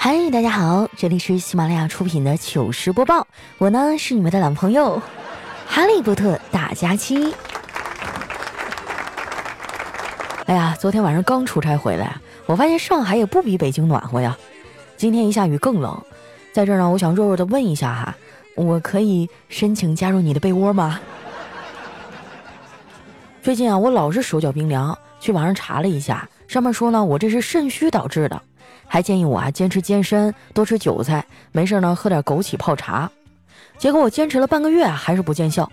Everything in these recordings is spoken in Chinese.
嗨，大家好，这里是喜马拉雅出品的糗事播报，我呢是你们的老朋友哈利波特大假期。哎呀，昨天晚上刚出差回来，我发现上海也不比北京暖和呀。今天一下雨更冷，在这儿呢，我想弱弱的问一下哈，我可以申请加入你的被窝吗？最近啊，我老是手脚冰凉，去网上查了一下，上面说呢，我这是肾虚导致的。还建议我啊坚持健身，多吃韭菜，没事呢喝点枸杞泡茶。结果我坚持了半个月啊还是不见效，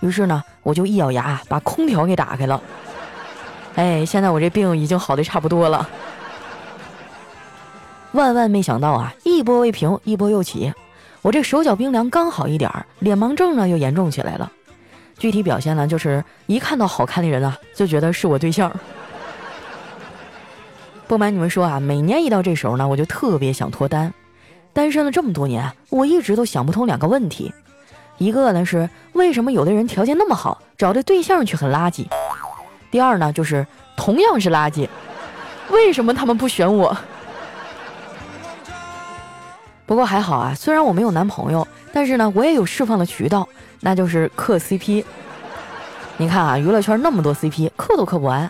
于是呢我就一咬牙把空调给打开了。哎，现在我这病已经好的差不多了。万万没想到啊，一波未平一波又起，我这手脚冰凉刚好一点儿，脸盲症呢又严重起来了。具体表现呢就是一看到好看的人啊，就觉得是我对象。不瞒你们说啊，每年一到这时候呢，我就特别想脱单。单身了这么多年，我一直都想不通两个问题：一个呢是为什么有的人条件那么好，找的对象却很垃圾；第二呢就是同样是垃圾，为什么他们不选我？不过还好啊，虽然我没有男朋友，但是呢，我也有释放的渠道，那就是磕 CP。你看啊，娱乐圈那么多 CP，磕都磕不完。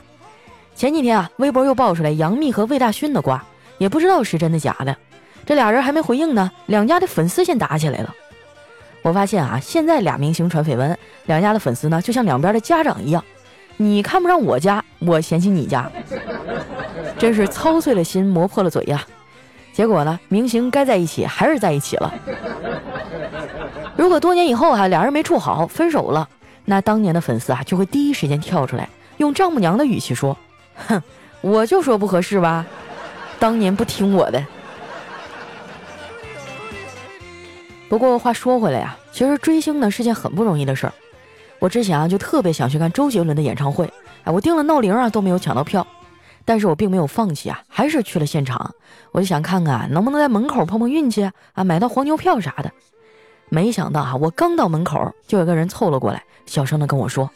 前几天啊，微博又爆出来杨幂和魏大勋的瓜，也不知道是真的假的。这俩人还没回应呢，两家的粉丝先打起来了。我发现啊，现在俩明星传绯闻，两家的粉丝呢就像两边的家长一样，你看不上我家，我嫌弃你家，真是操碎了心，磨破了嘴呀。结果呢，明星该在一起还是在一起了。如果多年以后啊，俩人没处好，分手了，那当年的粉丝啊就会第一时间跳出来，用丈母娘的语气说。哼，我就说不合适吧，当年不听我的。不过话说回来呀，其实追星呢是件很不容易的事儿。我之前啊就特别想去看周杰伦的演唱会，哎，我订了闹铃啊都没有抢到票，但是我并没有放弃啊，还是去了现场。我就想看看能不能在门口碰碰运气啊，买到黄牛票啥的。没想到啊，我刚到门口，就有个人凑了过来，小声的跟我说：“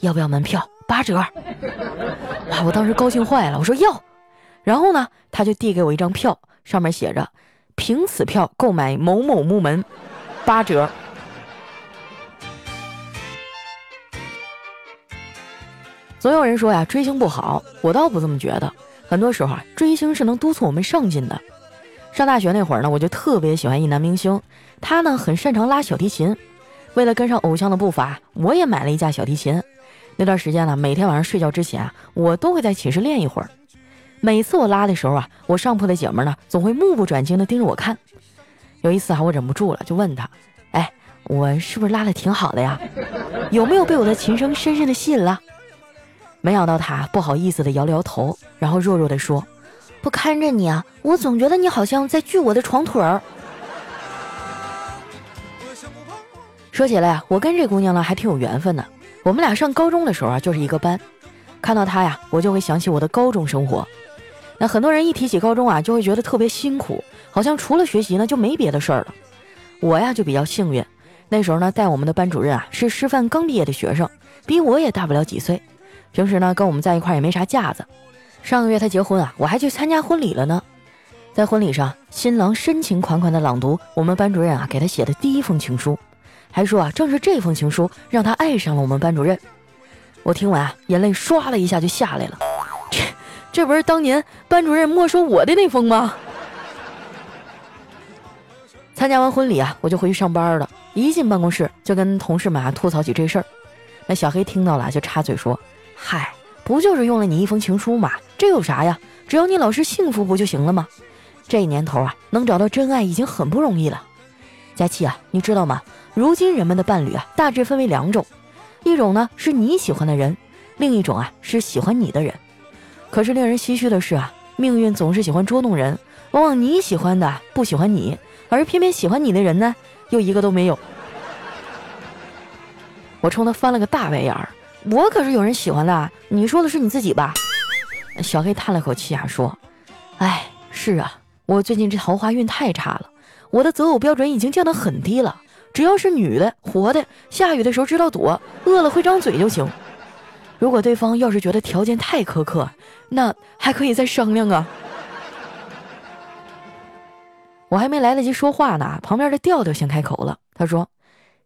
要不要门票？”八折，哇！我当时高兴坏了，我说要，然后呢，他就递给我一张票，上面写着“凭此票购买某某木门，八折”。总有人说呀，追星不好，我倒不这么觉得。很多时候啊，追星是能督促我们上进的。上大学那会儿呢，我就特别喜欢一男明星，他呢很擅长拉小提琴，为了跟上偶像的步伐，我也买了一架小提琴。那段时间呢，每天晚上睡觉之前啊，我都会在寝室练一会儿。每次我拉的时候啊，我上铺的姐们呢，总会目不转睛地盯着我看。有一次啊，我忍不住了，就问她：“哎，我是不是拉的挺好的呀？有没有被我的琴声深深的吸引了？”没想到她不好意思地摇了摇头，然后弱弱地说：“不看着你啊，我总觉得你好像在锯我的床腿儿。”说起来啊，我跟这姑娘呢还挺有缘分的。我们俩上高中的时候啊，就是一个班。看到他呀，我就会想起我的高中生活。那很多人一提起高中啊，就会觉得特别辛苦，好像除了学习呢就没别的事儿了。我呀就比较幸运，那时候呢带我们的班主任啊是师范刚毕业的学生，比我也大不了几岁。平时呢跟我们在一块儿也没啥架子。上个月他结婚啊，我还去参加婚礼了呢。在婚礼上，新郎深情款款的朗读我们班主任啊给他写的第一封情书。还说啊，正是这封情书让他爱上了我们班主任。我听完啊，眼泪唰了一下就下来了。这这不是当年班主任没收我的那封吗？参加完婚礼啊，我就回去上班了。一进办公室就跟同事们啊吐槽起这事儿。那小黑听到了就插嘴说：“嗨，不就是用了你一封情书嘛？这有啥呀？只要你老师幸福不就行了吗？这年头啊，能找到真爱已经很不容易了。”佳琪啊，你知道吗？如今人们的伴侣啊，大致分为两种，一种呢是你喜欢的人，另一种啊是喜欢你的人。可是令人唏嘘的是啊，命运总是喜欢捉弄人，往往你喜欢的不喜欢你，而偏偏喜欢你的人呢，又一个都没有。我冲他翻了个大白眼儿，我可是有人喜欢的，你说的是你自己吧？小黑叹了口气啊，说：“哎，是啊，我最近这桃花运太差了。”我的择偶标准已经降得很低了，只要是女的、活的，下雨的时候知道躲，饿了会张嘴就行。如果对方要是觉得条件太苛刻，那还可以再商量啊。我还没来得及说话呢，旁边的调调先开口了。他说：“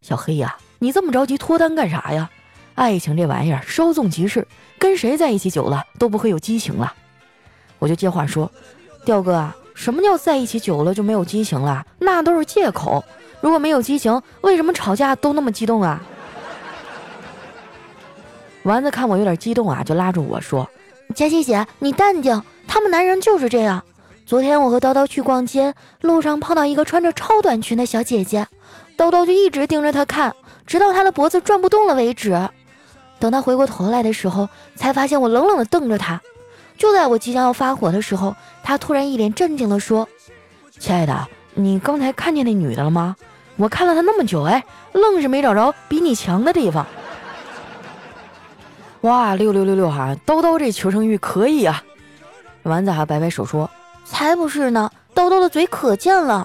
小黑呀，你这么着急脱单干啥呀？爱情这玩意儿稍纵即逝，跟谁在一起久了都不会有激情了。”我就接话说：“调哥啊，什么叫在一起久了就没有激情了？那都是借口。如果没有激情，为什么吵架都那么激动啊？”丸子看我有点激动啊，就拉住我说：“佳琪姐，你淡定，他们男人就是这样。”昨天我和叨叨去逛街，路上碰到一个穿着超短裙的小姐姐，叨叨就一直盯着她看，直到她的脖子转不动了为止。等她回过头来的时候，才发现我冷冷地瞪着她。就在我即将要发火的时候，他突然一脸震惊地说：“亲爱的，你刚才看见那女的了吗？我看了她那么久，哎，愣是没找着比你强的地方。”哇，六六六六哈，叨叨这求生欲可以啊！丸子还摆摆手说。才不是呢，豆豆的嘴可贱了。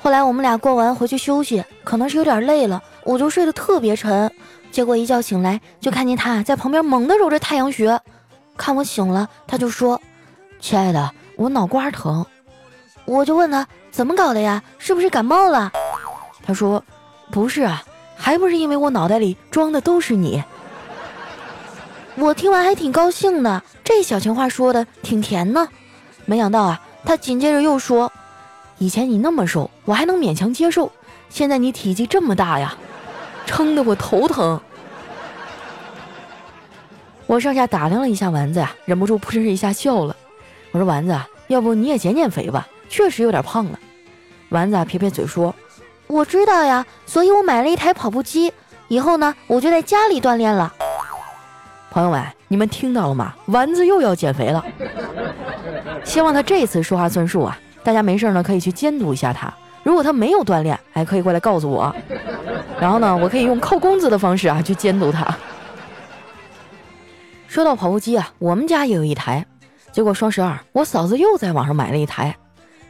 后来我们俩逛完回去休息，可能是有点累了，我就睡得特别沉。结果一觉醒来，就看见他在旁边猛地揉着太阳穴。看我醒了，他就说：“亲爱的，我脑瓜疼。”我就问他怎么搞的呀？是不是感冒了？他说：“不是啊，还不是因为我脑袋里装的都是你。”我听完还挺高兴的，这小情话说的挺甜呢。没想到啊，他紧接着又说：“以前你那么瘦，我还能勉强接受，现在你体积这么大呀，撑得我头疼。”我上下打量了一下丸子呀，忍不住扑哧一下笑了。我说：“丸子，要不你也减减肥吧？确实有点胖了。”丸子撇撇嘴说：“我知道呀，所以我买了一台跑步机，以后呢，我就在家里锻炼了。”朋友们，你们听到了吗？丸子又要减肥了。希望他这次说话算数啊！大家没事呢，可以去监督一下他。如果他没有锻炼，还可以过来告诉我。然后呢，我可以用扣工资的方式啊去监督他。说到跑步机啊，我们家也有一台。结果双十二，我嫂子又在网上买了一台。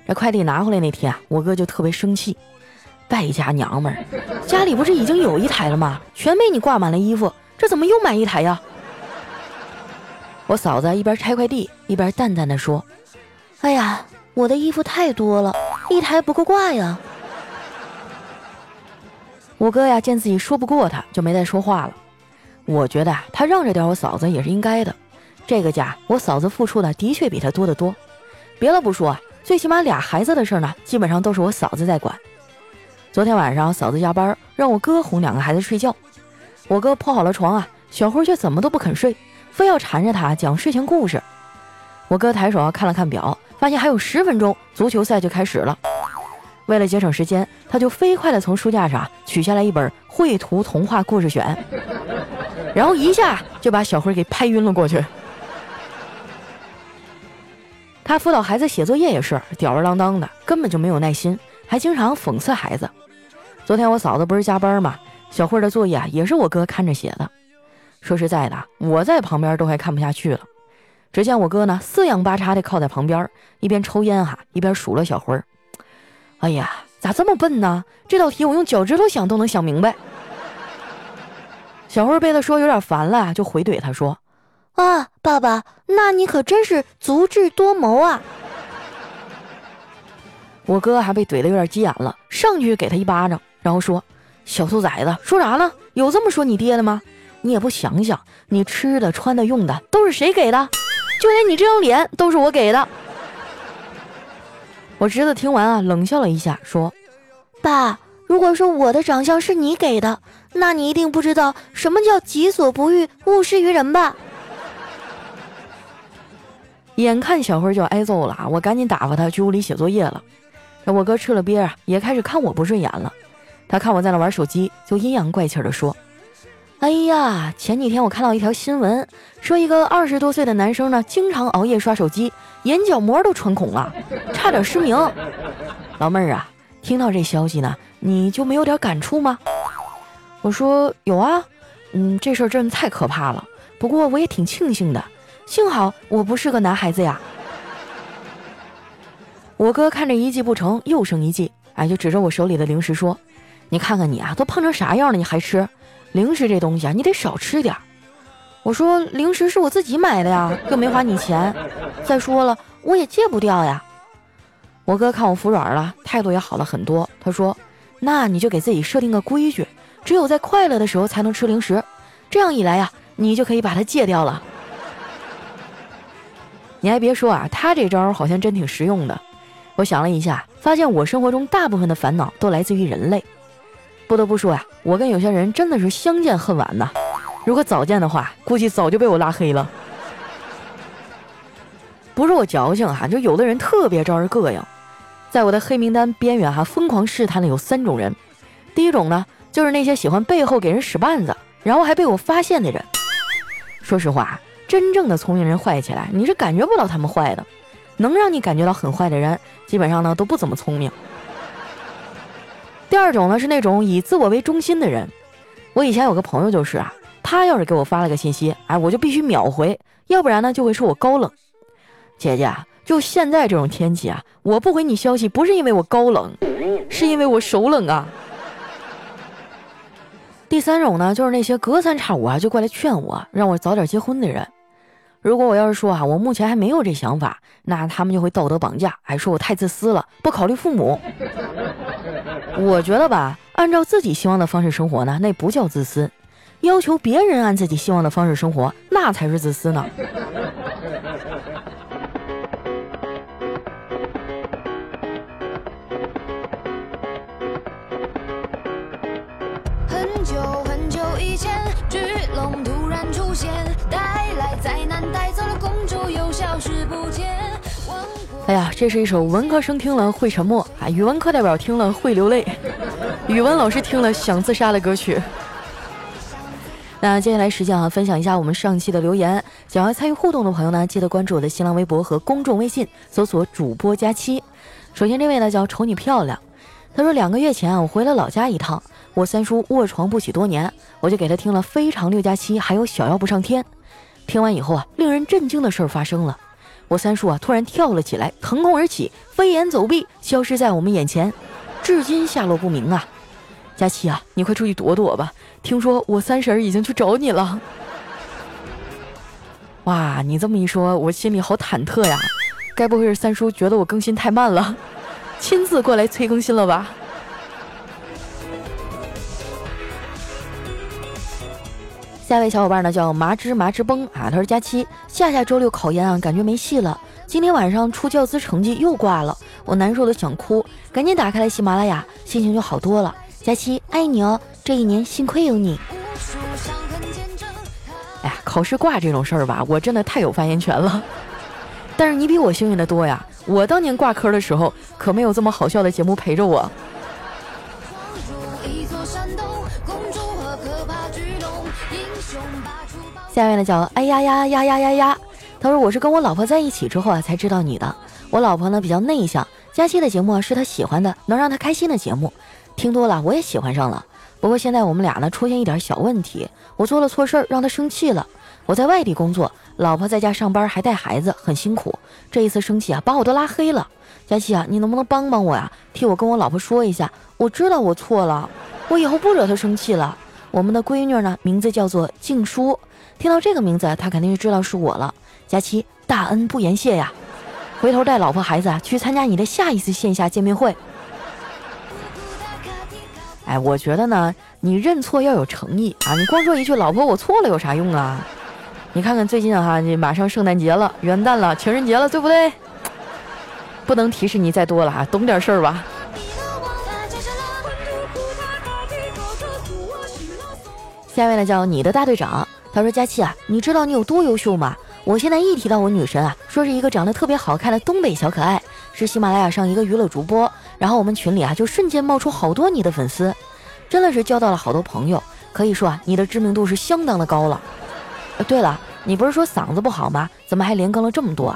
这快递拿回来那天啊，我哥就特别生气：“败家娘们儿，家里不是已经有一台了吗？全被你挂满了衣服，这怎么又买一台呀？”我嫂子一边拆快递一边淡淡的说：“哎呀，我的衣服太多了，一台不够挂呀。”我哥呀见自己说不过他，就没再说话了。我觉得啊，他让着点我嫂子也是应该的。这个家我嫂子付出的的确比他多得多。别的不说，最起码俩孩子的事呢，基本上都是我嫂子在管。昨天晚上嫂子加班，让我哥哄两个孩子睡觉。我哥铺好了床啊，小辉却怎么都不肯睡。非要缠着他讲睡前故事，我哥抬手看了看表，发现还有十分钟，足球赛就开始了。为了节省时间，他就飞快地从书架上取下来一本《绘图童话故事选》，然后一下就把小辉给拍晕了过去。他辅导孩子写作业也是吊儿郎当的，根本就没有耐心，还经常讽刺孩子。昨天我嫂子不是加班吗？小慧的作业也是我哥看着写的。说实在的，我在旁边都快看不下去了。只见我哥呢，四仰八叉的靠在旁边，一边抽烟哈，一边数落小辉。哎呀，咋这么笨呢？这道题我用脚趾头想都能想明白。小辉被他说有点烦了，就回怼他说：“啊，爸爸，那你可真是足智多谋啊！”我哥还被怼得有点急眼了，上去给他一巴掌，然后说：“小兔崽子，说啥呢？有这么说你爹的吗？”你也不想想，你吃的、穿的、用的都是谁给的？就连你这张脸都是我给的。我侄子听完啊，冷笑了一下，说：“爸，如果说我的长相是你给的，那你一定不知道什么叫己所不欲，勿施于人吧？”眼看小辉就要挨揍了，我赶紧打发他去屋里写作业了。我哥吃了瘪啊，也开始看我不顺眼了。他看我在那玩手机，就阴阳怪气的说。哎呀，前几天我看到一条新闻，说一个二十多岁的男生呢，经常熬夜刷手机，眼角膜都穿孔了，差点失明。老妹儿啊，听到这消息呢，你就没有点感触吗？我说有啊，嗯，这事儿真的太可怕了。不过我也挺庆幸的，幸好我不是个男孩子呀。我哥看着一计不成又生一计，哎，就指着我手里的零食说：“你看看你啊，都胖成啥样了，你还吃？”零食这东西啊，你得少吃点。我说零食是我自己买的呀，又没花你钱。再说了，我也戒不掉呀。我哥看我服软了，态度也好了很多。他说：“那你就给自己设定个规矩，只有在快乐的时候才能吃零食，这样一来呀，你就可以把它戒掉了。”你还别说啊，他这招好像真挺实用的。我想了一下，发现我生活中大部分的烦恼都来自于人类。不得不说呀，我跟有些人真的是相见恨晚呐。如果早见的话，估计早就被我拉黑了。不是我矫情哈，就有的人特别招人膈应。在我的黑名单边缘哈，疯狂试探的有三种人。第一种呢，就是那些喜欢背后给人使绊子，然后还被我发现的人。说实话，真正的聪明人坏起来，你是感觉不到他们坏的。能让你感觉到很坏的人，基本上呢都不怎么聪明。第二种呢是那种以自我为中心的人。我以前有个朋友就是啊，他要是给我发了个信息，哎，我就必须秒回，要不然呢就会说我高冷。姐姐，就现在这种天气啊，我不回你消息不是因为我高冷，是因为我手冷啊。第三种呢就是那些隔三差五啊就过来劝我，让我早点结婚的人。如果我要是说啊，我目前还没有这想法，那他们就会道德绑架，还说我太自私了，不考虑父母。我觉得吧，按照自己希望的方式生活呢，那不叫自私；要求别人按自己希望的方式生活，那才是自私呢。带走了公主，又消失不见。哎呀，这是一首文科生听了会沉默啊，语文课代表听了会流泪，语文老师听了想自杀的歌曲。那接下来时间啊，分享一下我们上期的留言。想要参与互动的朋友呢，记得关注我的新浪微博和公众微信，搜索主播佳期。首先这位呢叫瞅你漂亮，他说两个月前啊，我回了老家一趟。我三叔卧床不起多年，我就给他听了《非常六加七》，还有《小妖不上天》。听完以后啊，令人震惊的事儿发生了，我三叔啊突然跳了起来，腾空而起，飞檐走壁，消失在我们眼前，至今下落不明啊！佳琪啊，你快出去躲躲吧，听说我三婶已经去找你了。哇，你这么一说，我心里好忐忑呀，该不会是三叔觉得我更新太慢了，亲自过来催更新了吧？下一位小伙伴呢叫麻枝麻枝崩啊，他说佳期下下周六考研啊，感觉没戏了。今天晚上出教资成绩又挂了，我难受的想哭，赶紧打开了喜马拉雅，心情就好多了。佳期爱你哦，这一年幸亏有你。哎呀，考试挂这种事儿吧，我真的太有发言权了。但是你比我幸运的多呀，我当年挂科的时候可没有这么好笑的节目陪着我。下面呢叫哎呀呀呀呀呀呀，他说我是跟我老婆在一起之后啊才知道你的。我老婆呢比较内向，佳期的节目是她喜欢的，能让她开心的节目，听多了我也喜欢上了。不过现在我们俩呢出现一点小问题，我做了错事儿让她生气了。我在外地工作，老婆在家上班还带孩子，很辛苦。这一次生气啊把我都拉黑了。佳期啊，你能不能帮帮我呀？替我跟我老婆说一下，我知道我错了，我以后不惹她生气了。我们的闺女呢名字叫做静书。听到这个名字，他肯定就知道是我了。佳期，大恩不言谢呀！回头带老婆孩子啊去参加你的下一次线下见面会。哎，我觉得呢，你认错要有诚意啊！你光说一句“老婆，我错了”有啥用啊？你看看最近哈，你马上圣诞节了、元旦了、情人节了，对不对？不能提示你再多了哈，懂点事儿吧。下面呢叫你的大队长。他说：“佳期啊，你知道你有多优秀吗？我现在一提到我女神啊，说是一个长得特别好看的东北小可爱，是喜马拉雅上一个娱乐主播。然后我们群里啊，就瞬间冒出好多你的粉丝，真的是交到了好多朋友。可以说啊，你的知名度是相当的高了。呃，对了，你不是说嗓子不好吗？怎么还连更了这么多？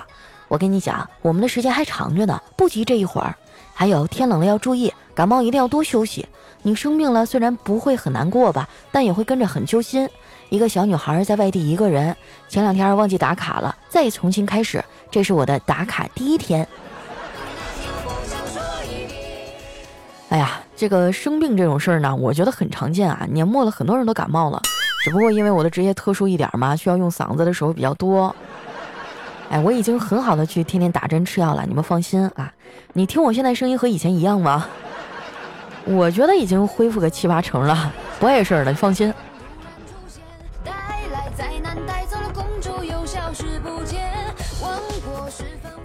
我跟你讲，我们的时间还长着呢，不急这一会儿。还有天冷了要注意，感冒一定要多休息。你生病了，虽然不会很难过吧，但也会跟着很揪心。”一个小女孩在外地一个人，前两天忘记打卡了，再重新开始。这是我的打卡第一天。哎呀，这个生病这种事儿呢，我觉得很常见啊。年末了，很多人都感冒了，只不过因为我的职业特殊一点嘛，需要用嗓子的时候比较多。哎，我已经很好的去天天打针吃药了，你们放心啊。你听我现在声音和以前一样吗？我觉得已经恢复个七八成了，不碍事儿了，你放心。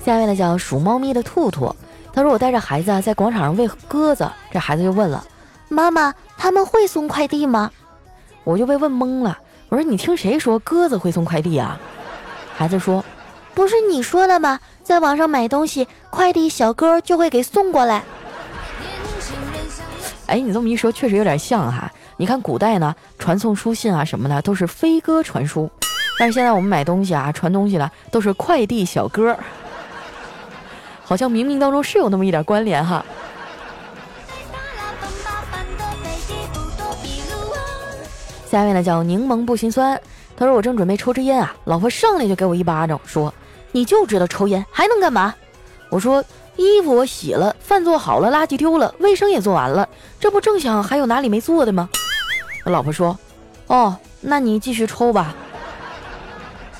下面呢叫属猫咪的兔兔，他说我带着孩子啊在广场上喂鸽子，这孩子就问了，妈妈，他们会送快递吗？我就被问懵了，我说你听谁说鸽子会送快递啊？孩子说，不是你说的吗？在网上买东西，快递小哥就会给送过来。哎，你这么一说，确实有点像哈。你看古代呢，传送书信啊什么的都是飞鸽传书，但是现在我们买东西啊、传东西的都是快递小哥。好像冥冥当中是有那么一点关联哈。下面呢叫柠檬不心酸，他说我正准备抽支烟啊，老婆上来就给我一巴掌，说你就知道抽烟，还能干嘛？我说衣服我洗了，饭做好了，垃圾丢了，卫生也做完了，这不正想还有哪里没做的吗？我老婆说，哦，那你继续抽吧。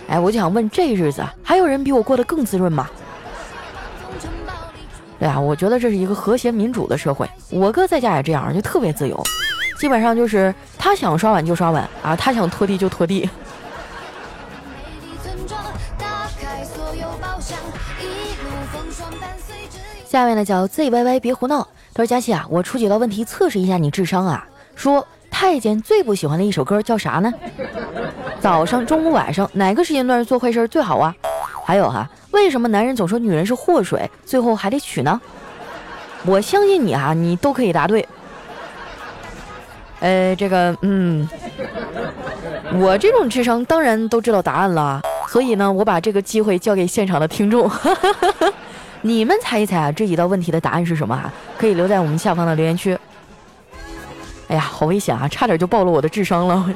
哎，我就想问，这日子还有人比我过得更滋润吗？对呀，我觉得这是一个和谐民主的社会。我哥在家也这样，就特别自由，基本上就是他想刷碗就刷碗啊，他想拖地就拖地。下面呢叫 ZYY 别胡闹，他说佳琪啊，我出几道问题测试一下你智商啊。说太监最不喜欢的一首歌叫啥呢？早上、中午、晚上哪个时间段做坏事最好啊？还有哈，为什么男人总说女人是祸水，最后还得娶呢？我相信你啊，你都可以答对。呃，这个，嗯，我这种智商当然都知道答案了，所以呢，我把这个机会交给现场的听众，你们猜一猜啊，这几道问题的答案是什么啊？可以留在我们下方的留言区。哎呀，好危险啊，差点就暴露我的智商了。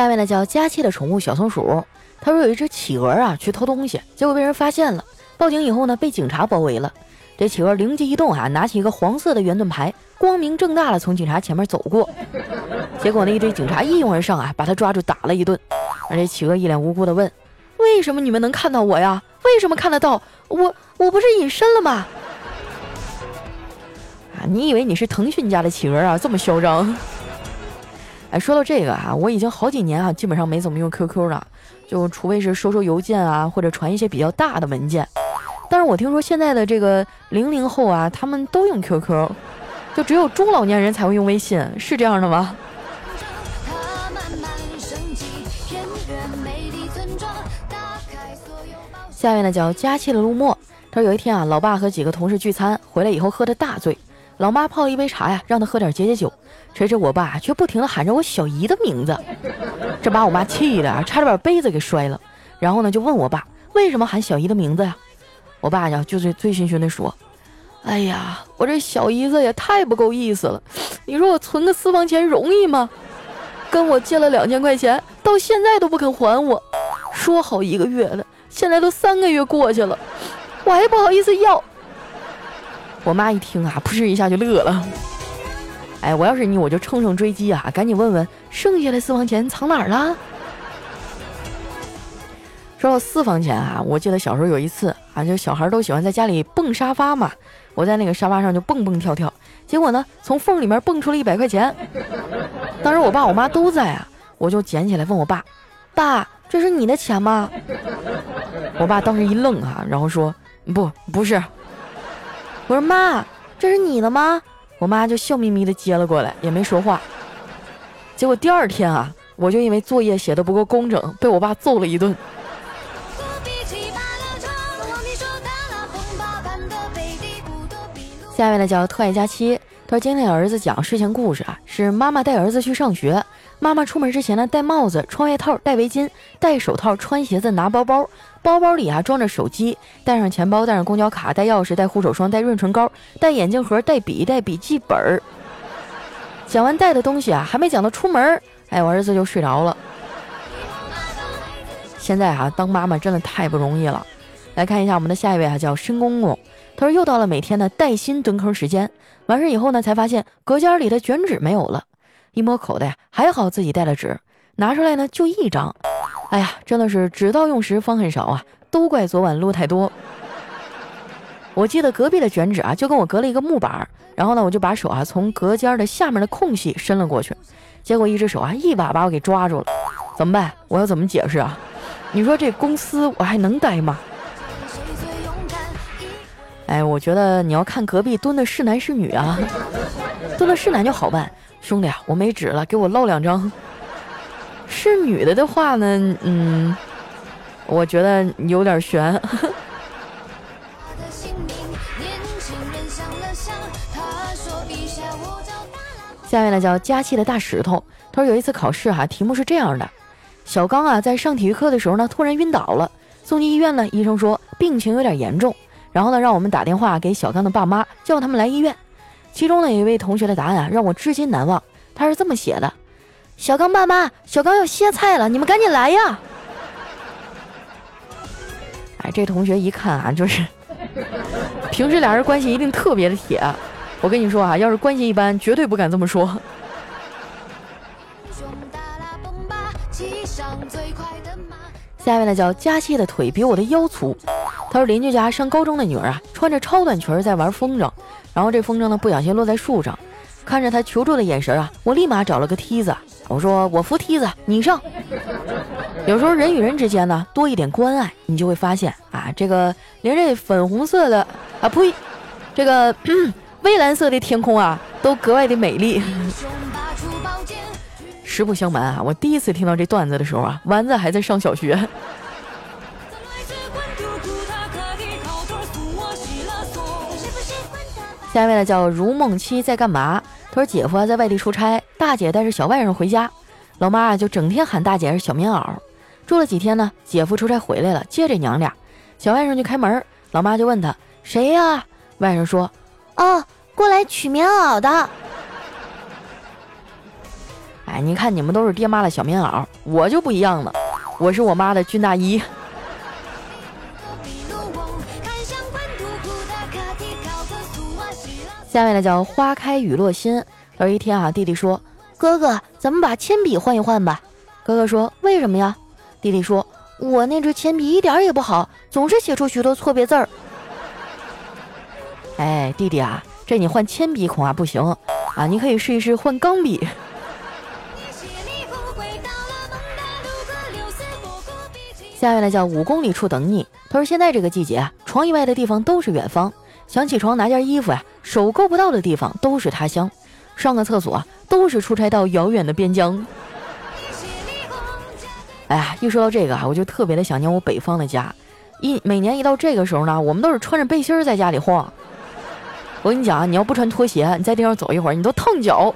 下面呢叫佳期的宠物小松鼠，他说有一只企鹅啊去偷东西，结果被人发现了，报警以后呢被警察包围了。这企鹅灵机一动啊，拿起一个黄色的圆盾牌，光明正大的从警察前面走过。结果呢一堆警察一拥而上啊，把他抓住打了一顿。而这企鹅一脸无辜的问：“为什么你们能看到我呀？为什么看得到我？我不是隐身了吗？”啊，你以为你是腾讯家的企鹅啊？这么嚣张？哎，说到这个啊，我已经好几年啊，基本上没怎么用 QQ 了，就除非是收收邮件啊，或者传一些比较大的文件。但是我听说现在的这个零零后啊，他们都用 QQ，就只有中老年人才会用微信，是这样的吗？下面呢叫佳期的陆墨，他说有一天啊，老爸和几个同事聚餐回来以后喝的大醉，老妈泡了一杯茶呀，让他喝点解解酒。谁知我爸却不停地喊着我小姨的名字，这把我妈气的差点把杯子给摔了。然后呢，就问我爸为什么喊小姨的名字呀？我爸呀，就是醉醺醺地说：“哎呀，我这小姨子也太不够意思了。你说我存个私房钱容易吗？跟我借了两千块钱，到现在都不肯还我。说好一个月的，现在都三个月过去了，我还不好意思要。”我妈一听啊，噗一下就乐了。哎，我要是你，我就乘胜追击啊，赶紧问问剩下的私房钱藏哪儿了。说到私房钱啊，我记得小时候有一次啊，就小孩都喜欢在家里蹦沙发嘛，我在那个沙发上就蹦蹦跳跳，结果呢，从缝里面蹦出了一百块钱。当时我爸我妈都在啊，我就捡起来问我爸：“爸，这是你的钱吗？”我爸当时一愣啊，然后说：“不，不是。”我说：“妈，这是你的吗？”我妈就笑眯眯的接了过来，也没说话。结果第二天啊，我就因为作业写的不够工整，被我爸揍了一顿。下面呢叫特爱佳期，他说今天给儿子讲睡前故事啊，是妈妈带儿子去上学。妈妈出门之前呢，戴帽子、穿外套、戴围巾、戴手套、穿鞋子、拿包包，包包里啊装着手机，带上钱包，带上公交卡，带钥匙，带护手霜，带润唇膏，带眼镜盒，带笔，带笔记本儿。讲完带的东西啊，还没讲到出门，哎，我儿子就睡着了。现在哈，当妈妈真的太不容易了。来看一下我们的下一位啊，叫申公公，他说又到了每天的带薪蹲坑时间，完事以后呢，才发现隔间里的卷纸没有了。一摸口袋，还好自己带了纸，拿出来呢就一张。哎呀，真的是纸到用时方恨少啊！都怪昨晚撸太多。我记得隔壁的卷纸啊，就跟我隔了一个木板，然后呢，我就把手啊从隔间的下面的空隙伸了过去，结果一只手啊一把把我给抓住了。怎么办？我要怎么解释啊？你说这公司我还能待吗？哎，我觉得你要看隔壁蹲的是男是女啊，蹲的是男就好办。兄弟啊，我没纸了，给我烙两张。是女的的话呢，嗯，我觉得有点悬。下面呢叫佳期的大石头，他说有一次考试哈，题目是这样的：小刚啊，在上体育课的时候呢，突然晕倒了，送进医院呢，医生说病情有点严重，然后呢，让我们打电话给小刚的爸妈，叫他们来医院。其中呢，有一位同学的答案啊，让我至今难忘，他是这么写的。小刚爸妈，小刚要歇菜了，你们赶紧来呀！哎，这同学一看啊，就是平时俩人关系一定特别的铁。我跟你说啊，要是关系一般，绝对不敢这么说。下面呢叫佳期的腿比我的腰粗。他说邻居家上高中的女儿啊，穿着超短裙在玩风筝，然后这风筝呢不小心落在树上，看着他求助的眼神啊，我立马找了个梯子。我说我扶梯子，你上。有时候人与人之间呢，多一点关爱，你就会发现啊，这个连这粉红色的啊呸，这个 蔚蓝色的天空啊，都格外的美丽。实不相瞒啊，我第一次听到这段子的时候啊，丸子还在上小学。下面呢叫如梦七在干嘛？他说：“姐夫啊，在外地出差，大姐带着小外甥回家，老妈啊就整天喊大姐是小棉袄。住了几天呢，姐夫出差回来了，接这娘俩，小外甥就开门，老妈就问他谁呀？外甥说：哦，过来取棉袄的。哎，你看你们都是爹妈的小棉袄，我就不一样了，我是我妈的军大衣。”下面呢叫花开雨落心。有一天啊，弟弟说：“哥哥，咱们把铅笔换一换吧。”哥哥说：“为什么呀？”弟弟说：“我那支铅笔一点也不好，总是写出许多错别字儿。”哎，弟弟啊，这你换铅笔恐怕不行啊，你可以试一试换钢笔。下面呢叫五公里处等你。他说：“现在这个季节啊，床以外的地方都是远方。”想起床拿件衣服呀，手够不到的地方都是他乡；上个厕所都是出差到遥远的边疆。哎呀，一说到这个啊，我就特别的想念我北方的家。一每年一到这个时候呢，我们都是穿着背心在家里晃。我跟你讲啊，你要不穿拖鞋，你在地上走一会儿，你都烫脚。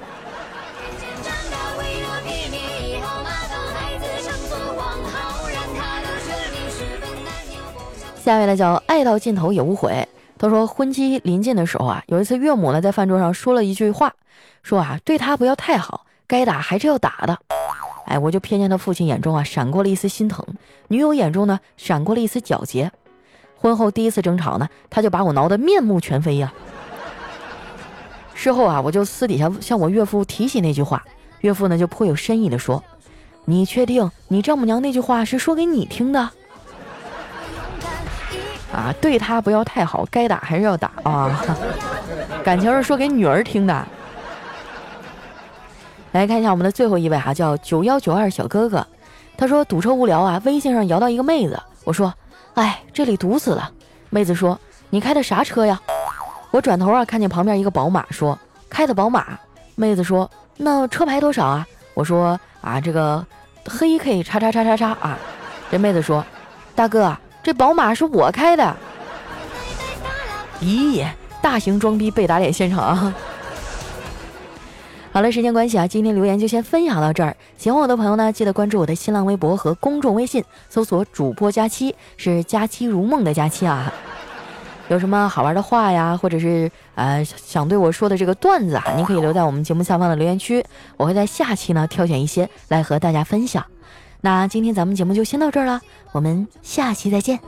下面呢叫爱到尽头也无悔。他说：“婚期临近的时候啊，有一次岳母呢在饭桌上说了一句话，说啊对他不要太好，该打还是要打的。哎，我就瞥见他父亲眼中啊闪过了一丝心疼，女友眼中呢闪过了一丝皎洁。婚后第一次争吵呢，他就把我挠得面目全非呀。事后啊，我就私底下向我岳父提起那句话，岳父呢就颇有深意的说：你确定你丈母娘那句话是说给你听的？”啊，对他不要太好，该打还是要打啊！感情是说给女儿听的。来看一下我们的最后一位哈，叫九幺九二小哥哥，他说堵车无聊啊，微信上摇到一个妹子，我说，哎，这里堵死了。妹子说，你开的啥车呀？我转头啊，看见旁边一个宝马，说开的宝马。妹子说，那车牌多少啊？我说啊，这个黑 K 叉叉叉叉叉啊。这妹子说，大哥。这宝马是我开的，咦，大型装逼被打脸现场啊。好了，时间关系啊，今天留言就先分享到这儿。喜欢我的朋友呢，记得关注我的新浪微博和公众微信，搜索“主播佳期”，是“佳期如梦”的佳期啊。有什么好玩的话呀，或者是呃想对我说的这个段子啊，您可以留在我们节目下方的留言区，我会在下期呢挑选一些来和大家分享。那今天咱们节目就先到这儿了我们下期再见。